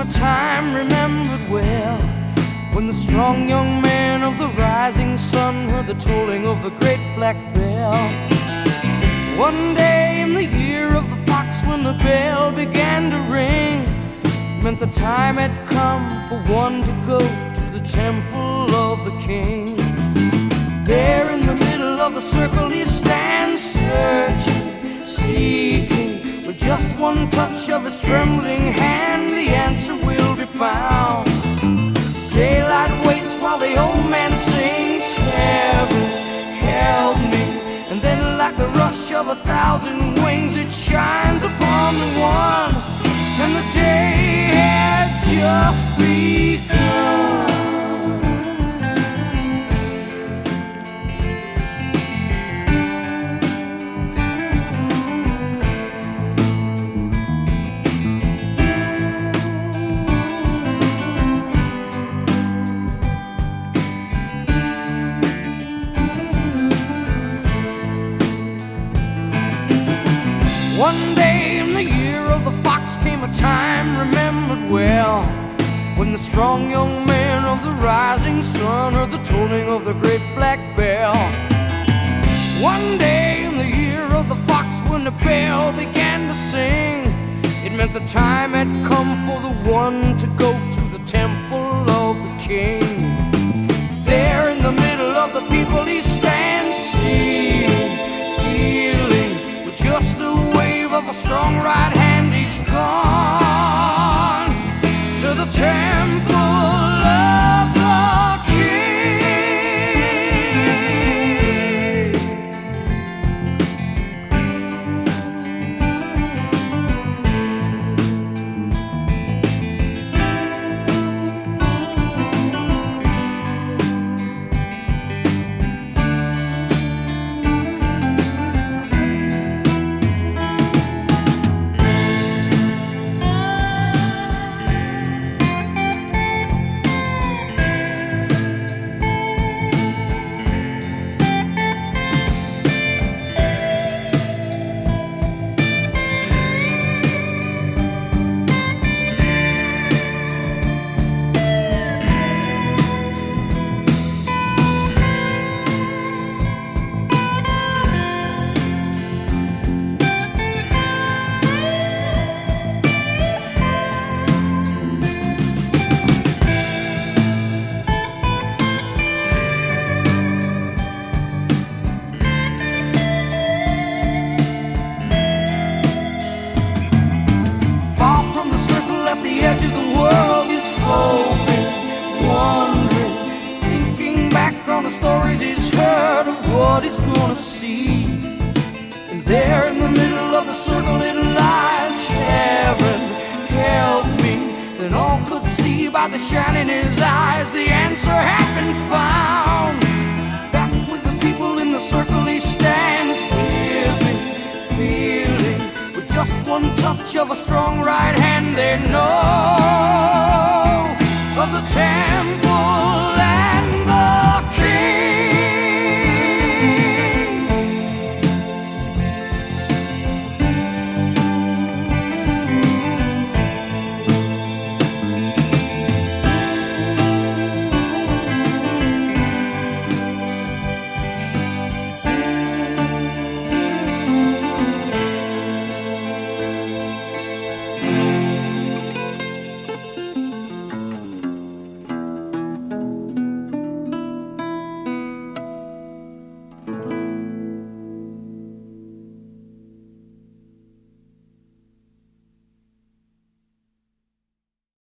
a time remembered well when the strong young man of the rising sun heard the tolling of the great black bell. One day in the year of the fox, when the bell began to ring, meant the time had come for one to go to the temple of the king. There in the middle of the circle he stands, searching one touch of his trembling hand, the answer will be found. Daylight waits while the old man sings, Heaven, help me. And then, like the rush of a thousand wings, it shines upon the one, One day in the year of the fox came a time remembered well when the strong young man of the rising sun heard the tolling of the great black bell. One day in the year of the fox when the bell began to sing, it meant the time had come for the one to go to the temple of the king. There in the middle of the people the temple he's gonna see. And there in the middle of the circle it lies, heaven, help me. Then all could see by the shine in his eyes, the answer had been found. Back with the people in the circle he stands, giving, feeling. With just one touch of a strong right hand, they know of the temple